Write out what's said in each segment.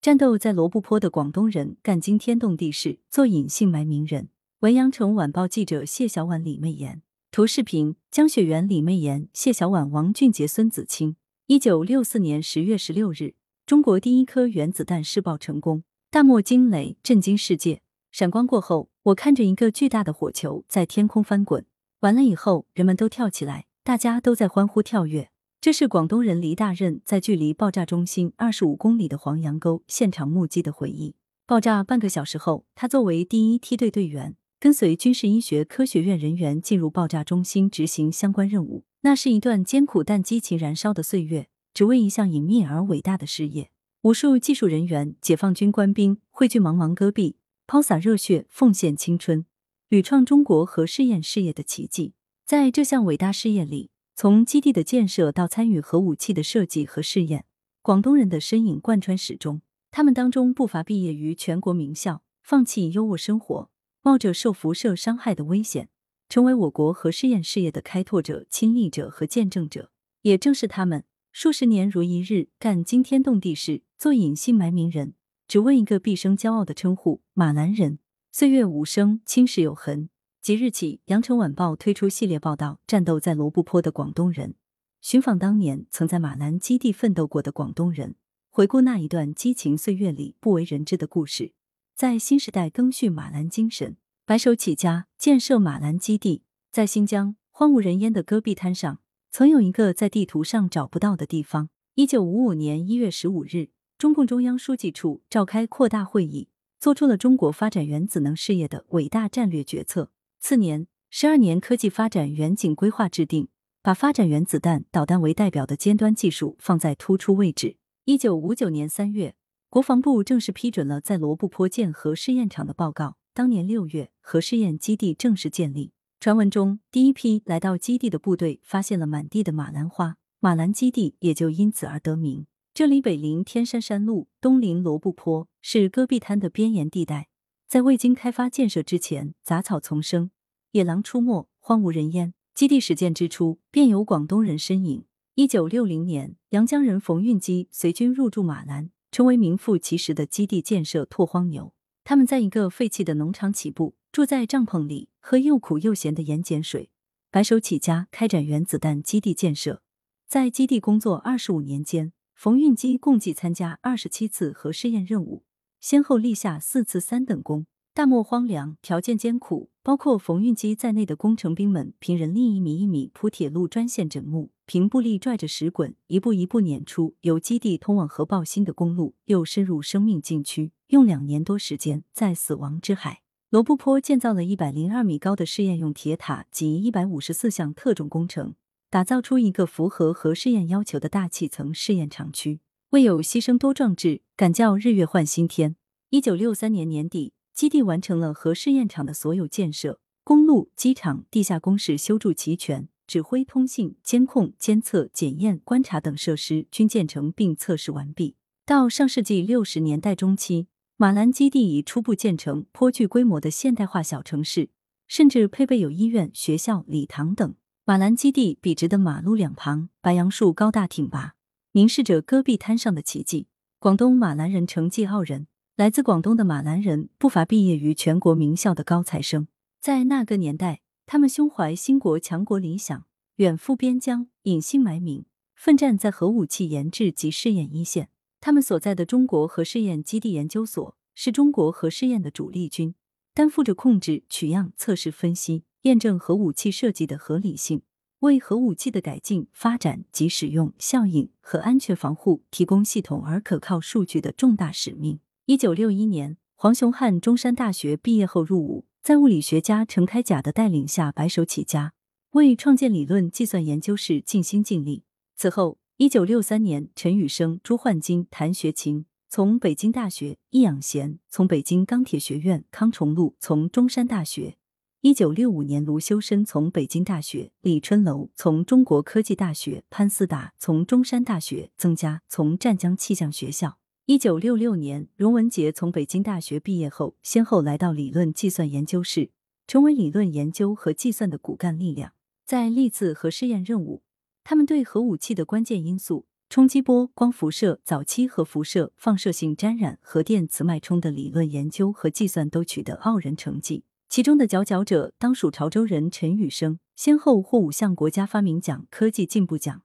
战斗在罗布泊的广东人干惊天动地事，做隐姓埋名人。文阳城晚报记者谢小婉、李媚妍。图视频：江雪媛、李媚妍、谢小婉、王俊杰、孙子清。一九六四年十月十六日，中国第一颗原子弹试爆成功，大漠惊雷震惊世界。闪光过后，我看着一个巨大的火球在天空翻滚。完了以后，人们都跳起来，大家都在欢呼跳跃。这是广东人黎大任在距离爆炸中心二十五公里的黄杨沟现场目击的回忆。爆炸半个小时后，他作为第一梯队队员，跟随军事医学科学院人员进入爆炸中心执行相关任务。那是一段艰苦但激情燃烧的岁月，只为一项隐秘而伟大的事业。无数技术人员、解放军官兵汇聚茫茫戈壁，抛洒热血，奉献青春，屡创中国核试验事业的奇迹。在这项伟大事业里，从基地的建设到参与核武器的设计和试验，广东人的身影贯穿始终。他们当中不乏毕业于全国名校，放弃优渥生活，冒着受辐射伤害的危险，成为我国核试验事业的开拓者、亲历者和见证者。也正是他们，数十年如一日干惊天动地事，做隐姓埋名人，只为一个毕生骄傲的称呼——马兰人。岁月无声，青史有痕。即日起，《羊城晚报》推出系列报道，战斗在罗布泊的广东人，寻访当年曾在马兰基地奋斗过的广东人，回顾那一段激情岁月里不为人知的故事，在新时代更续马兰精神，白手起家建设马兰基地。在新疆荒无人烟的戈壁滩上，曾有一个在地图上找不到的地方。一九五五年一月十五日，中共中央书记处召开扩大会议，做出了中国发展原子能事业的伟大战略决策。次年，十二年科技发展远景规划制定，把发展原子弹导弹为代表的尖端技术放在突出位置。一九五九年三月，国防部正式批准了在罗布泊建核试验场的报告。当年六月，核试验基地正式建立。传闻中，第一批来到基地的部队发现了满地的马兰花，马兰基地也就因此而得名。这里北临天山山路，东临罗布泊，是戈壁滩的边沿地带。在未经开发建设之前，杂草丛生，野狼出没，荒无人烟。基地始建之初，便有广东人身影。一九六零年，阳江人冯运基随军入驻马兰，成为名副其实的基地建设拓荒牛。他们在一个废弃的农场起步，住在帐篷里，喝又苦又咸的盐碱水，白手起家开展原子弹基地建设。在基地工作二十五年间，冯运基共计参加二十七次核试验任务。先后立下四次三等功。大漠荒凉，条件艰苦，包括冯运基在内的工程兵们凭人力一米一米铺铁路专线枕木，凭步力拽着石滚，一步一步碾出由基地通往核爆心的公路，又深入生命禁区，用两年多时间，在死亡之海罗布泊建造了一百零二米高的试验用铁塔及一百五十四项特种工程，打造出一个符合核试验要求的大气层试验场区。为有牺牲多壮志，敢叫日月换新天。一九六三年年底，基地完成了核试验场的所有建设，公路、机场、地下工事修筑齐全，指挥、通信、监控、监测、检验、观察等设施均建成并测试完毕。到上世纪六十年代中期，马兰基地已初步建成颇具规模的现代化小城市，甚至配备有医院、学校、礼堂等。马兰基地笔直的马路两旁，白杨树高大挺拔。凝视着戈壁滩上的奇迹，广东马兰人成绩傲人。来自广东的马兰人不乏毕业于全国名校的高材生。在那个年代，他们胸怀兴国强国理想，远赴边疆，隐姓埋名，奋战在核武器研制及试验一线。他们所在的中国核试验基地研究所是中国核试验的主力军，担负着控制、取样、测试、分析、验证核武器设计的合理性。为核武器的改进、发展及使用效应和安全防护提供系统而可靠数据的重大使命。一九六一年，黄雄汉中山大学毕业后入伍，在物理学家陈开甲的带领下白手起家，为创建理论计算研究室尽心尽力。此后，一九六三年，陈宇生、朱焕金、谭学勤从北京大学，易养贤从北京钢铁学院，康崇禄从中山大学。一九六五年，卢修身从北京大学，李春楼从中国科技大学，潘思达从中山大学，曾家从湛江气象学校。一九六六年，荣文杰从北京大学毕业后，先后来到理论计算研究室，成为理论研究和计算的骨干力量。在历次核试验任务，他们对核武器的关键因素冲击波、光辐射、早期核辐射、放射性沾染、核电磁脉冲的理论研究和计算都取得傲人成绩。其中的佼佼者当属潮州人陈宇生，先后获五项国家发明奖、科技进步奖，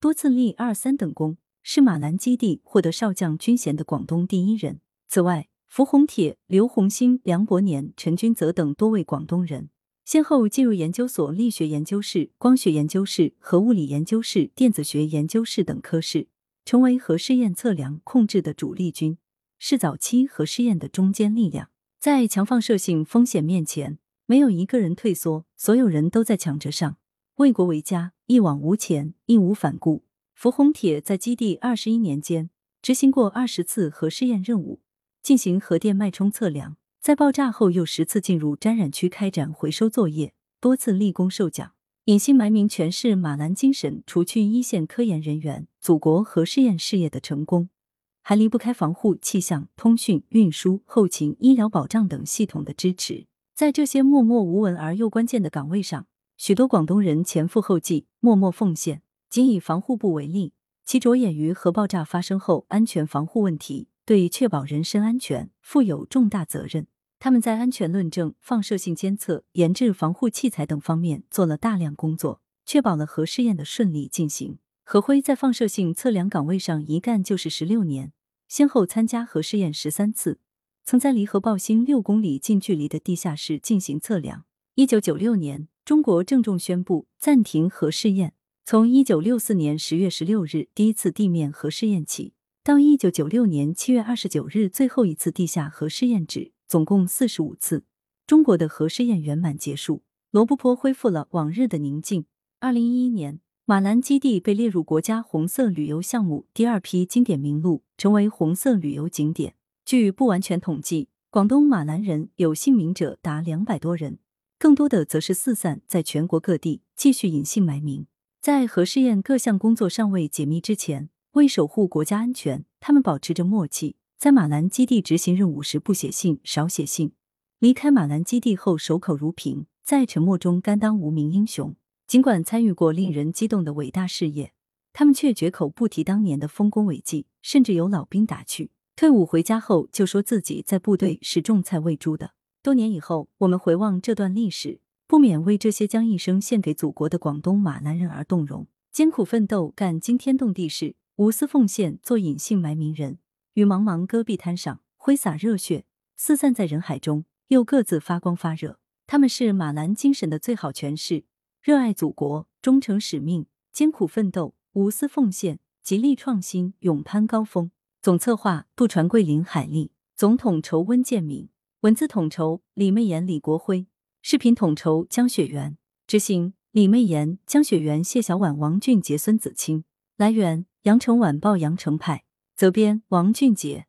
多次立二三等功，是马兰基地获得少将军衔的广东第一人。此外，符洪铁、刘洪兴、梁伯年、陈君泽等多位广东人。先后进入研究所力学研究室、光学研究室、核物理研究室、电子学研究室等科室，成为核试验测量控制的主力军，是早期核试验的中坚力量。在强放射性风险面前，没有一个人退缩，所有人都在抢着上，为国为家，一往无前，义无反顾。福洪铁在基地二十一年间，执行过二十次核试验任务，进行核电脉冲测量。在爆炸后，又十次进入沾染区开展回收作业，多次立功受奖。隐姓埋名诠释马兰精神，除去一线科研人员，祖国核试验事业的成功，还离不开防护、气象、通讯、运输、后勤、医疗保障等系统的支持。在这些默默无闻而又关键的岗位上，许多广东人前赴后继，默默奉献。仅以防护部为例，其着眼于核爆炸发生后安全防护问题，对确保人身安全负有重大责任。他们在安全论证、放射性监测、研制防护器材等方面做了大量工作，确保了核试验的顺利进行。何辉在放射性测量岗位上一干就是十六年，先后参加核试验十三次，曾在离核爆心六公里近距离的地下室进行测量。一九九六年，中国郑重宣布暂停核试验。从一九六四年十月十六日第一次地面核试验起，到一九九六年七月二十九日最后一次地下核试验止。总共四十五次，中国的核试验圆满结束，罗布泊恢复了往日的宁静。二零一一年，马兰基地被列入国家红色旅游项目第二批经典名录，成为红色旅游景点。据不完全统计，广东马兰人有姓名者达两百多人，更多的则是四散在全国各地，继续隐姓埋名。在核试验各项工作尚未解密之前，为守护国家安全，他们保持着默契。在马兰基地执行任务时不写信、少写信；离开马兰基地后守口如瓶，在沉默中甘当无名英雄。尽管参与过令人激动的伟大事业，他们却绝口不提当年的丰功伟绩，甚至有老兵打趣：退伍回家后就说自己在部队是种菜喂猪的。多年以后，我们回望这段历史，不免为这些将一生献给祖国的广东马兰人而动容。艰苦奋斗，干惊天动地事；无私奉献，做隐姓埋名人。于茫茫戈壁滩上挥洒热血，四散在人海中，又各自发光发热。他们是马兰精神的最好诠释：热爱祖国，忠诚使命，艰苦奋斗，无私奉献，极力创新，勇攀高峰。总策划：杜传桂、林海丽；总统筹：温建敏；文字统筹：李媚妍、李国辉；视频统筹：江雪媛；执行：李媚妍、江雪媛、谢小婉、王俊杰、孙子清。来源：羊城晚报羊城派。责编：王俊杰。